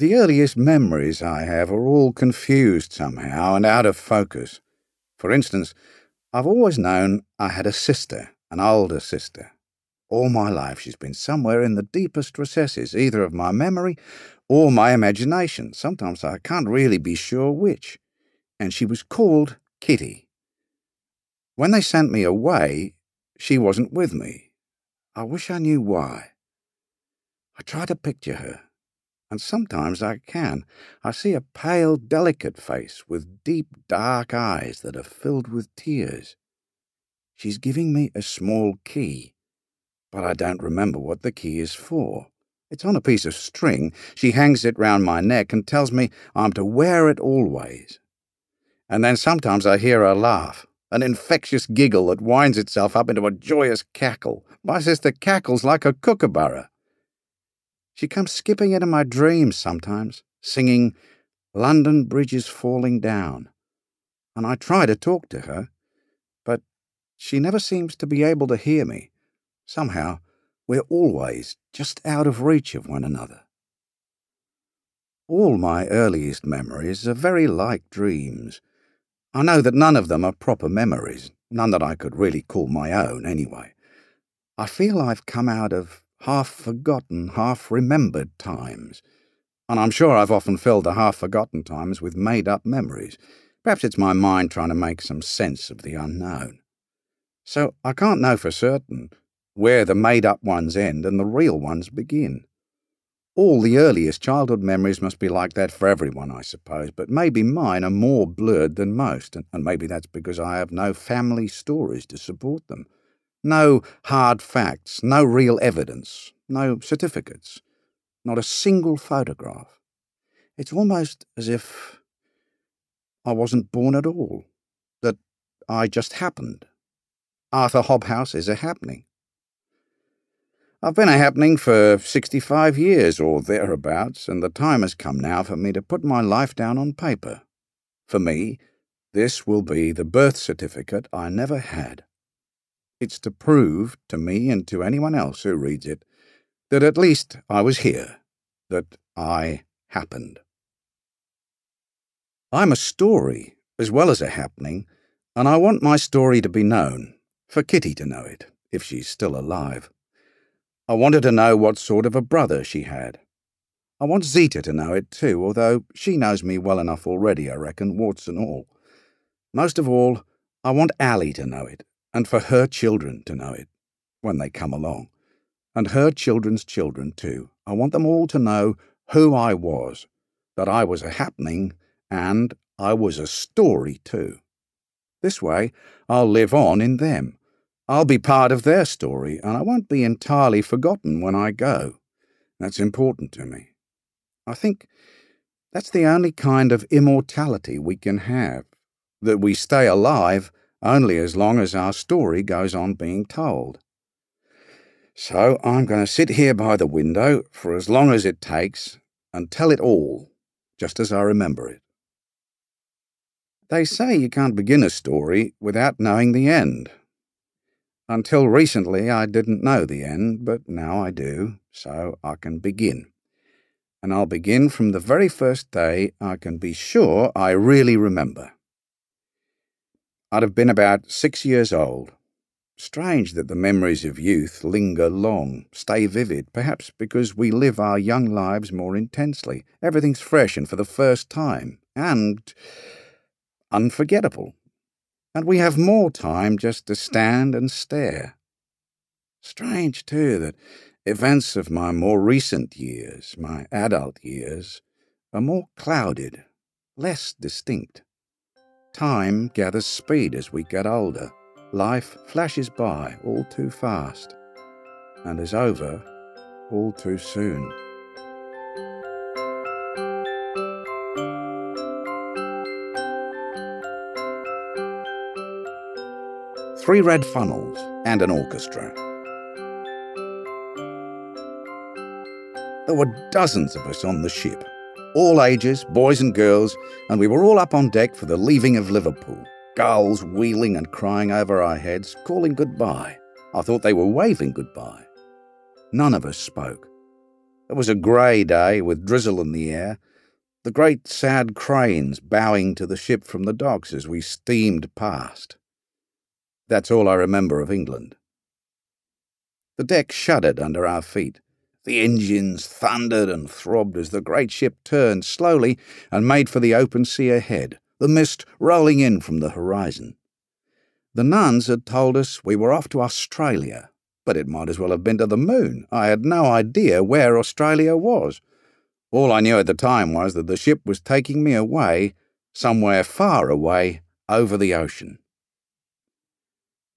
The earliest memories I have are all confused somehow and out of focus. For instance, I've always known I had a sister, an older sister. All my life she's been somewhere in the deepest recesses, either of my memory or my imagination. Sometimes I can't really be sure which. And she was called Kitty. When they sent me away, she wasn't with me. I wish I knew why. I try to picture her, and sometimes I can. I see a pale, delicate face with deep, dark eyes that are filled with tears. She's giving me a small key, but I don't remember what the key is for. It's on a piece of string. She hangs it round my neck and tells me I'm to wear it always. And then sometimes I hear her laugh, an infectious giggle that winds itself up into a joyous cackle. My sister cackles like a kookaburra. She comes skipping into my dreams sometimes, singing London Bridge is Falling Down. And I try to talk to her, but she never seems to be able to hear me. Somehow, we're always just out of reach of one another. All my earliest memories are very like dreams. I know that none of them are proper memories, none that I could really call my own, anyway. I feel I've come out of half forgotten, half remembered times, and I'm sure I've often filled the half forgotten times with made up memories. Perhaps it's my mind trying to make some sense of the unknown. So I can't know for certain where the made up ones end and the real ones begin. All the earliest childhood memories must be like that for everyone, I suppose, but maybe mine are more blurred than most, and, maybe that's because I have no family stories to support them. No hard facts, no real evidence, no certificates, not a single photograph. It's almost as if I wasn't born at all, that I just happened. Arthur Hobhouse is a happening. I've been a happening for 65 years or thereabouts, and the time has come now for me to put my life down on paper. For me, this will be the birth certificate I never had. It's to prove to me and to anyone else who reads it that at least I was here, that I happened. I'm a story as well as a happening, and I want my story to be known, for Kitty to know it, if she's still alive. I wanted to know what sort of a brother she had. I want Zita to know it too, although she knows me well enough already, I reckon, warts and all. Most of all, I want Allie to know it, and for her children to know it, when they come along. And her children's children too. I want them all to know who I was, that I was a happening, and I was a story too. This way, I'll live on in them I'll be part of their story, and I won't be entirely forgotten when I go. That's important to me. I think that's the only kind of immortality we can have, that we stay alive only as long as our story goes on being told. So I'm going to sit here by the window for as long as it takes and tell it all, just as I remember it. They say you can't begin a story without knowing the end. Until recently, I didn't know the end, but now I do, so I can begin. And I'll begin from the very first day I can be sure I really remember. I'd have been about six years old. Strange that the memories of youth linger long, stay vivid, perhaps because we live our young lives more intensely. Everything's fresh and for the first time, and unforgettable and we have more time just to stand and stare. Strange, too, that events of my more recent years, my adult years, are more clouded, less distinct. Time gathers speed as we get older. Life flashes by all too fast, and is over all too soon. three red funnels, and an orchestra. There were dozens of us on the ship, all ages, boys and girls, and we were all up on deck for the leaving of Liverpool, gulls wheeling and crying over our heads, calling goodbye. I thought they were waving goodbye. None of us spoke. It was a grey day with drizzle in the air, the great sad cranes bowing to the ship from the docks as we steamed past. That's all I remember of England. The deck shuddered under our feet. The engines thundered and throbbed as the great ship turned slowly and made for the open sea ahead, the mist rolling in from the horizon. The nuns had told us we were off to Australia, but it might as well have been to the moon. I had no idea where Australia was. All I knew at the time was that the ship was taking me away, somewhere far away, over the ocean.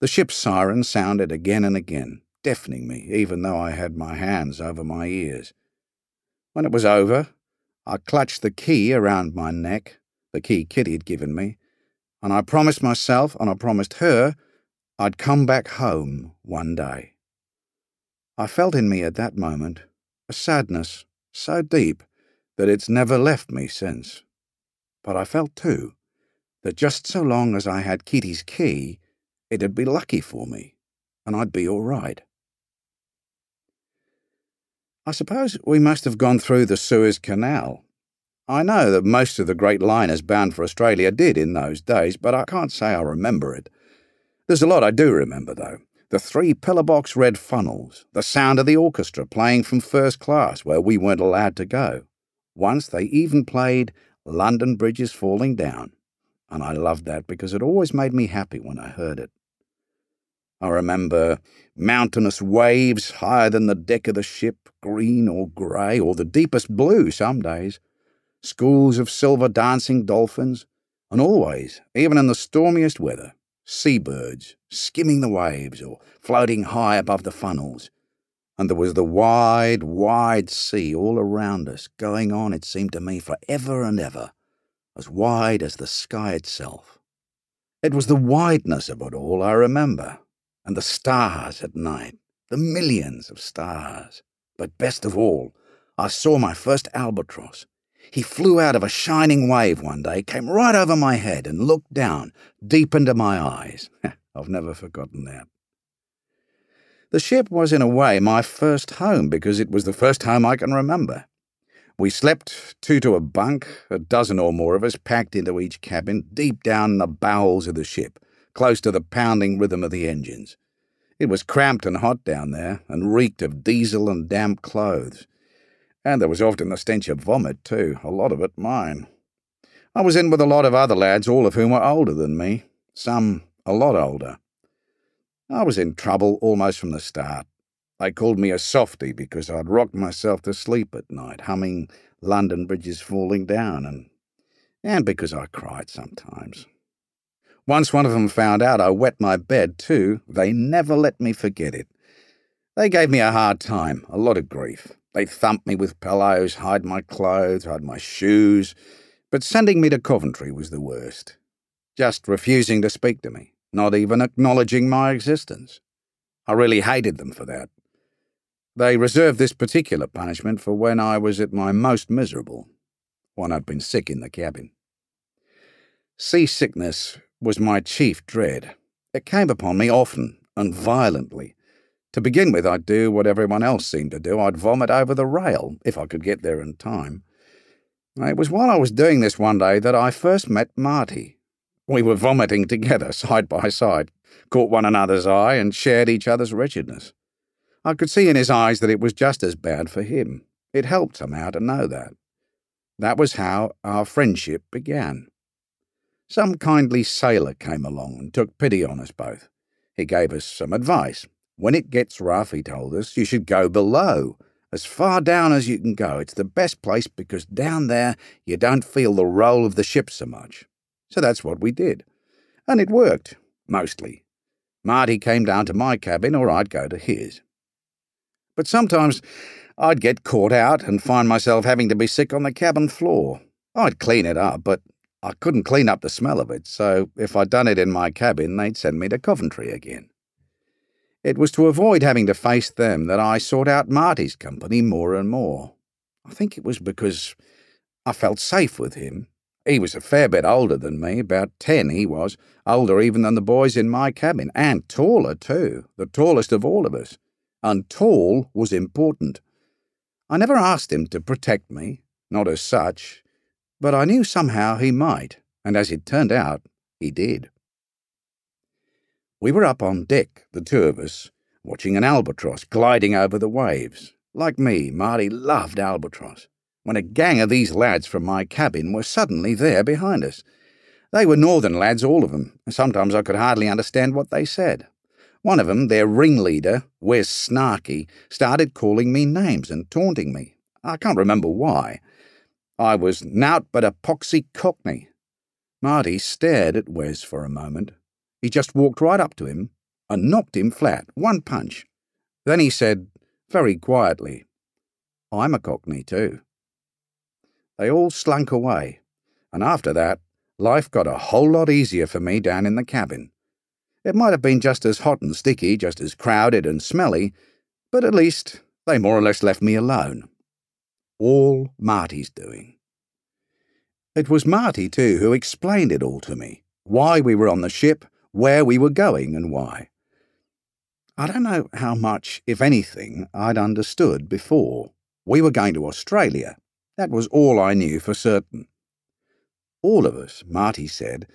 The ship's siren sounded again and again, deafening me, even though I had my hands over my ears. When it was over, I clutched the key around my neck, the key Kitty had given me, and I promised myself and I promised her I'd come back home one day. I felt in me at that moment a sadness so deep that it's never left me since. But I felt, too, that just so long as I had Kitty's key, it'd be lucky for me, and I'd be all right. I suppose we must have gone through the Suez Canal. I know that most of the great liners bound for Australia did in those days, but I can't say I remember it. There's a lot I do remember, though the three pillowbox red funnels, the sound of the orchestra playing from first class where we weren't allowed to go. Once they even played London Bridge is Falling Down, and I loved that because it always made me happy when I heard it. I remember mountainous waves higher than the deck of the ship, green or grey or the deepest blue some days, schools of silver dancing dolphins, and always, even in the stormiest weather, seabirds skimming the waves or floating high above the funnels. And there was the wide, wide sea all around us, going on, it seemed to me, for ever and ever, as wide as the sky itself. It was the wideness of it all I remember, and the stars at night, the millions of stars. But best of all, I saw my first albatross, he flew out of a shining wave one day, came right over my head, and looked down, deep into my eyes. I've never forgotten that. The ship was, in a way, my first home because it was the first home I can remember. We slept two to a bunk, a dozen or more of us packed into each cabin, deep down in the bowels of the ship, close to the pounding rhythm of the engines. It was cramped and hot down there, and reeked of diesel and damp clothes. And there was often the stench of vomit, too, a lot of it mine. I was in with a lot of other lads, all of whom were older than me, some a lot older. I was in trouble almost from the start. They called me a softy because I'd rocked myself to sleep at night, humming London Bridges Falling Down, and, and because I cried sometimes. Once one of them found out I wet my bed, too. They never let me forget it. They gave me a hard time, a lot of grief. They thumped me with pillows, hide my clothes, hide my shoes, but sending me to Coventry was the worst. Just refusing to speak to me, not even acknowledging my existence. I really hated them for that. They reserved this particular punishment for when I was at my most miserable, when I'd been sick in the cabin. Seasickness was my chief dread. It came upon me often and violently, to begin with, I'd do what everyone else seemed to do I'd vomit over the rail, if I could get there in time. It was while I was doing this one day that I first met Marty. We were vomiting together, side by side, caught one another's eye, and shared each other's wretchedness. I could see in his eyes that it was just as bad for him. It helped somehow to know that. That was how our friendship began. Some kindly sailor came along and took pity on us both. He gave us some advice, when it gets rough, he told us, you should go below, as far down as you can go. It's the best place because down there you don't feel the roll of the ship so much. So that's what we did. And it worked, mostly. Marty came down to my cabin or I'd go to his. But sometimes I'd get caught out and find myself having to be sick on the cabin floor. I'd clean it up, but I couldn't clean up the smell of it, so if I'd done it in my cabin, they'd send me to Coventry again. It was to avoid having to face them that I sought out Marty's company more and more. I think it was because I felt safe with him. He was a fair bit older than me, about ten he was, older even than the boys in my cabin, and taller too, the tallest of all of us. And tall was important. I never asked him to protect me, not as such, but I knew somehow he might, and as it turned out, he did. We were up on deck, the two of us, watching an albatross gliding over the waves. Like me, Marty loved albatross, when a gang of these lads from my cabin were suddenly there behind us. They were northern lads, all of them. Sometimes I could hardly understand what they said. One of them, their ringleader, Wes Snarky, started calling me names and taunting me. I can't remember why. I was nowt but a poxy cockney. Marty stared at Wes for a moment. He just walked right up to him and knocked him flat, one punch. Then he said, very quietly, I'm a cockney too. They all slunk away, and after that, life got a whole lot easier for me down in the cabin. It might have been just as hot and sticky, just as crowded and smelly, but at least they more or less left me alone. All Marty's doing. It was Marty, too, who explained it all to me why we were on the ship, where we were going, and why. I don't know how much, if anything, I'd understood before. We were going to Australia. That was all I knew for certain. All of us, Marty said,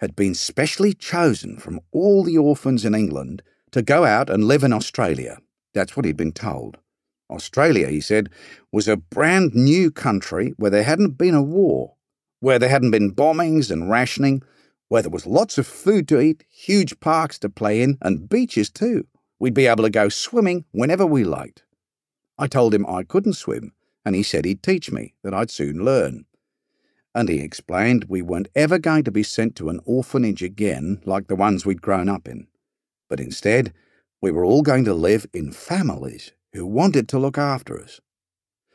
had been specially chosen from all the orphans in England to go out and live in Australia. That's what he'd been told. Australia, he said, was a brand new country where there hadn't been a war, where there hadn't been bombings and rationing, where there was lots of food to eat, huge parks to play in, and beaches too. We'd be able to go swimming whenever we liked. I told him I couldn't swim, and he said he'd teach me, that I'd soon learn. And he explained we weren't ever going to be sent to an orphanage again like the ones we'd grown up in, but instead, we were all going to live in families who wanted to look after us.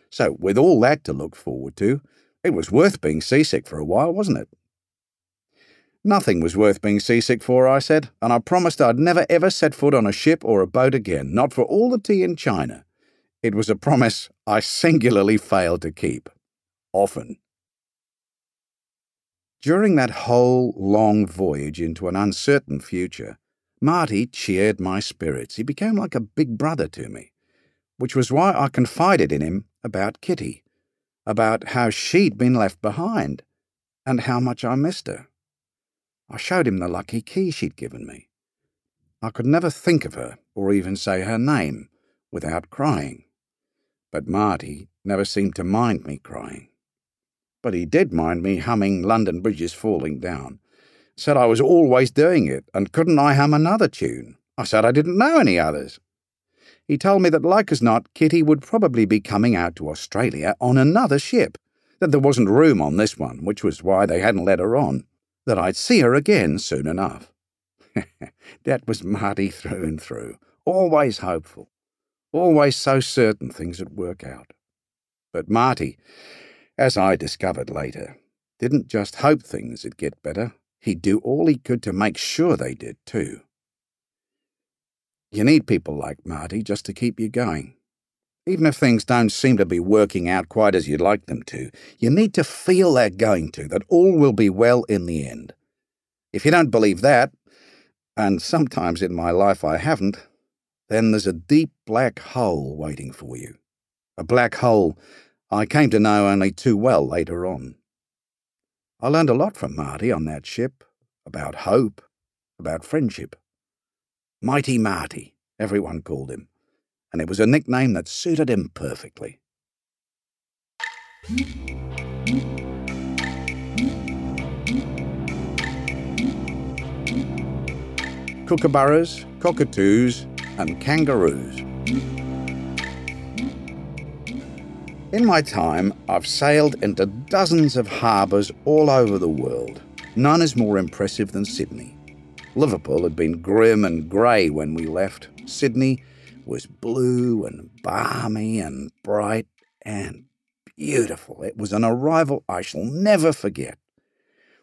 So, with all that to look forward to, it was worth being seasick for a while, wasn't it? Nothing was worth being seasick for, I said, and I promised I'd never ever set foot on a ship or a boat again, not for all the tea in China. It was a promise I singularly failed to keep. Often. During that whole long voyage into an uncertain future, Marty cheered my spirits. He became like a big brother to me, which was why I confided in him about Kitty about how she'd been left behind and how much I missed her. I showed him the lucky key she'd given me. I could never think of her or even say her name without crying. But Marty never seemed to mind me crying. But he did mind me humming London Bridge is Falling Down. Said I was always doing it, and couldn't I hum another tune? I said I didn't know any others. He told me that, like as not, Kitty would probably be coming out to Australia on another ship, that there wasn't room on this one, which was why they hadn't let her on, that I'd see her again soon enough. that was Marty through and through, always hopeful, always so certain things would work out. But Marty, as I discovered later, didn't just hope things would get better, he'd do all he could to make sure they did, too. You need people like Marty just to keep you going. Even if things don't seem to be working out quite as you'd like them to, you need to feel they're going to, that all will be well in the end. If you don't believe that, and sometimes in my life I haven't, then there's a deep black hole waiting for you. A black hole I came to know only too well later on. I learned a lot from Marty on that ship about hope, about friendship. Mighty Marty, everyone called him, and it was a nickname that suited him perfectly. Kookaburras, cockatoos, and kangaroos. In my time, I've sailed into dozens of harbours all over the world. None is more impressive than Sydney. Liverpool had been grim and grey when we left. Sydney was blue and balmy and bright and beautiful. It was an arrival I shall never forget.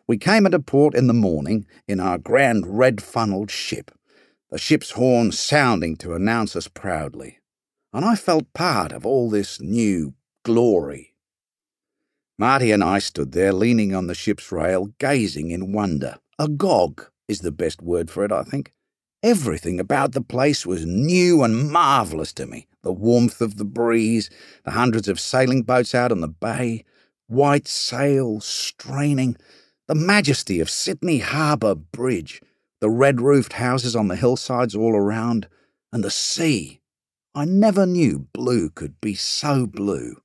We came into port in the morning in our grand red funnelled ship, the ship's horn sounding to announce us proudly, and I felt part of all this new glory. Marty and I stood there leaning on the ship's rail, gazing in wonder, agog is the best word for it, I think. Everything about the place was new and marvellous to me. The warmth of the breeze, the hundreds of sailing boats out on the bay, white sails straining, the majesty of Sydney Harbour Bridge, the red roofed houses on the hillsides all around, and the sea. I never knew blue could be so blue.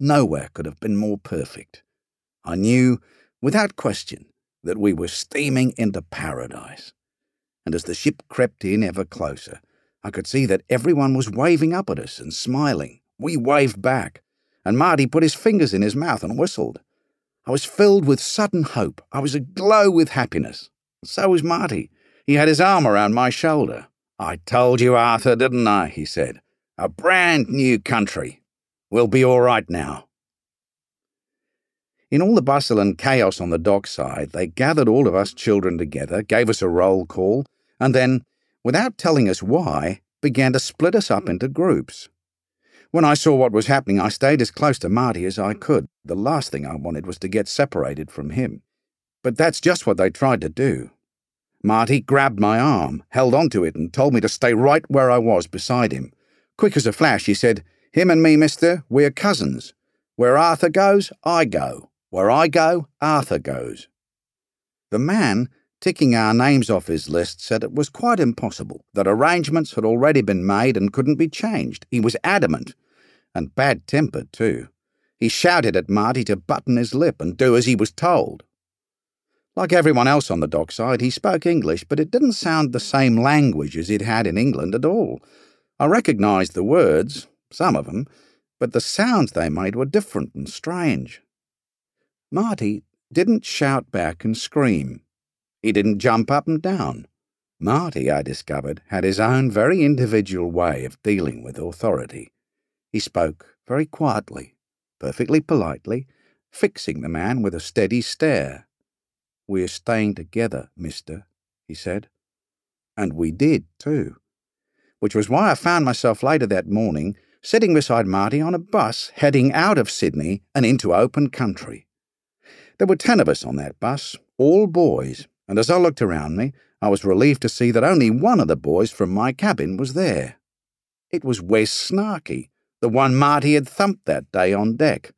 Nowhere could have been more perfect. I knew, without question, that we were steaming into paradise. And as the ship crept in ever closer, I could see that everyone was waving up at us and smiling. We waved back, and Marty put his fingers in his mouth and whistled. I was filled with sudden hope. I was aglow with happiness. So was Marty. He had his arm around my shoulder. I told you, Arthur, didn't I? he said. A brand new country. We'll be all right now. In all the bustle and chaos on the dockside, they gathered all of us children together, gave us a roll call, and then, without telling us why, began to split us up into groups. When I saw what was happening, I stayed as close to Marty as I could. The last thing I wanted was to get separated from him. But that's just what they tried to do. Marty grabbed my arm, held onto it, and told me to stay right where I was beside him. Quick as a flash, he said, Him and me, mister, we're cousins. Where Arthur goes, I go. Where I go, Arthur goes. The man, ticking our names off his list, said it was quite impossible, that arrangements had already been made and couldn't be changed. He was adamant, and bad tempered, too. He shouted at Marty to button his lip and do as he was told. Like everyone else on the dockside, he spoke English, but it didn't sound the same language as it had in England at all. I recognised the words, some of them, but the sounds they made were different and strange. Marty didn't shout back and scream. He didn't jump up and down. Marty, I discovered, had his own very individual way of dealing with authority. He spoke very quietly, perfectly politely, fixing the man with a steady stare. We're staying together, mister, he said. And we did, too. Which was why I found myself later that morning sitting beside Marty on a bus heading out of Sydney and into open country. There were ten of us on that bus, all boys, and as I looked around me, I was relieved to see that only one of the boys from my cabin was there. It was Wes Snarky, the one Marty had thumped that day on deck.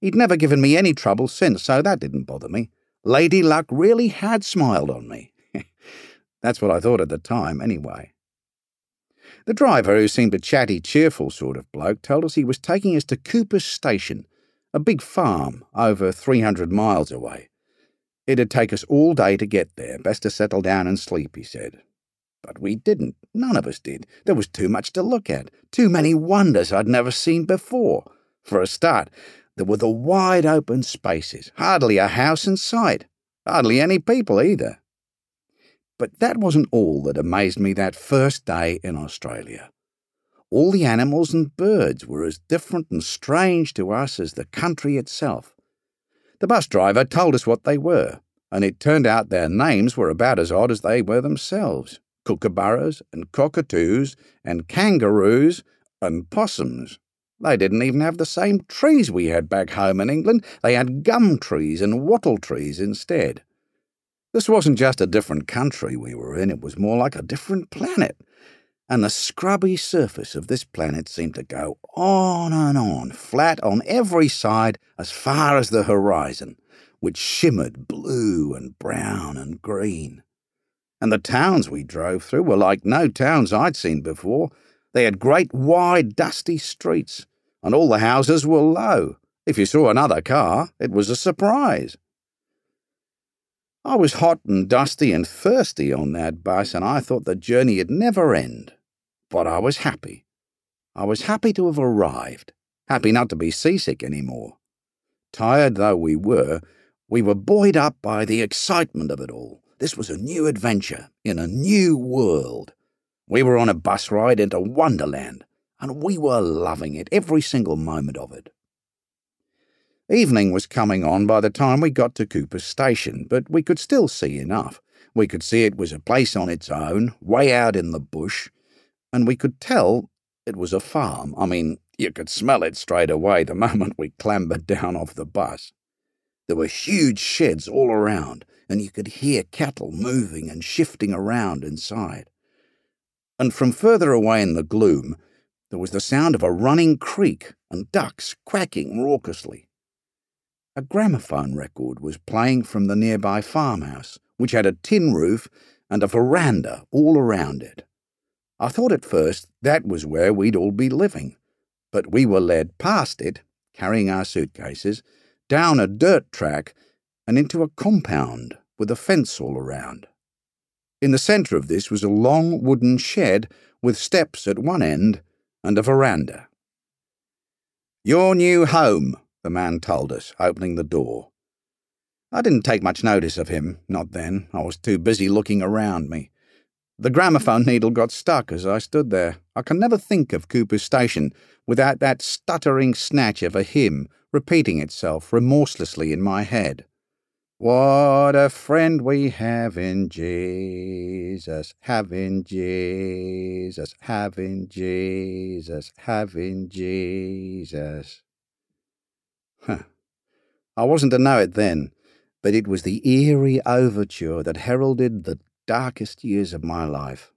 He'd never given me any trouble since, so that didn't bother me. Lady Luck really had smiled on me. That's what I thought at the time, anyway. The driver, who seemed a chatty, cheerful sort of bloke, told us he was taking us to Cooper's Station, a big farm over 300 miles away. It'd take us all day to get there, best to settle down and sleep, he said. But we didn't. None of us did. There was too much to look at, too many wonders I'd never seen before. For a start, there were the wide open spaces, hardly a house in sight, hardly any people either. But that wasn't all that amazed me that first day in Australia all the animals and birds were as different and strange to us as the country itself. The bus driver told us what they were, and it turned out their names were about as odd as they were themselves kookaburras and cockatoos and kangaroos and possums. They didn't even have the same trees we had back home in England. They had gum trees and wattle trees instead. This wasn't just a different country we were in, it was more like a different planet and the scrubby surface of this planet seemed to go on and on, flat on every side as far as the horizon, which shimmered blue and brown and green. And the towns we drove through were like no towns I'd seen before. They had great, wide, dusty streets, and all the houses were low. If you saw another car, it was a surprise. I was hot and dusty and thirsty on that bus, and I thought the journey'd never end. But I was happy. I was happy to have arrived, happy not to be seasick any more. Tired though we were, we were buoyed up by the excitement of it all. This was a new adventure in a new world. We were on a bus ride into Wonderland, and we were loving it, every single moment of it. Evening was coming on by the time we got to Cooper's station, but we could still see enough. We could see it was a place on its own, way out in the bush, and we could tell it was a farm. I mean, you could smell it straight away the moment we clambered down off the bus. There were huge sheds all around, and you could hear cattle moving and shifting around inside. and from further away in the gloom, there was the sound of a running creek and ducks quacking raucously. A gramophone record was playing from the nearby farmhouse, which had a tin roof and a veranda all around it. I thought at first that was where we'd all be living, but we were led past it, carrying our suitcases, down a dirt track and into a compound with a fence all around. In the centre of this was a long wooden shed with steps at one end and a veranda. Your new home, the man told us, opening the door. I didn't take much notice of him, not then. I was too busy looking around me. The gramophone needle got stuck as I stood there. I can never think of Cooper's Station without that stuttering snatch of a hymn repeating itself remorselessly in my head. What a friend we have in Jesus, have in Jesus, have in Jesus, have in Jesus. Huh. I wasn't to know it then, but it was the eerie overture that heralded the darkest years of my life.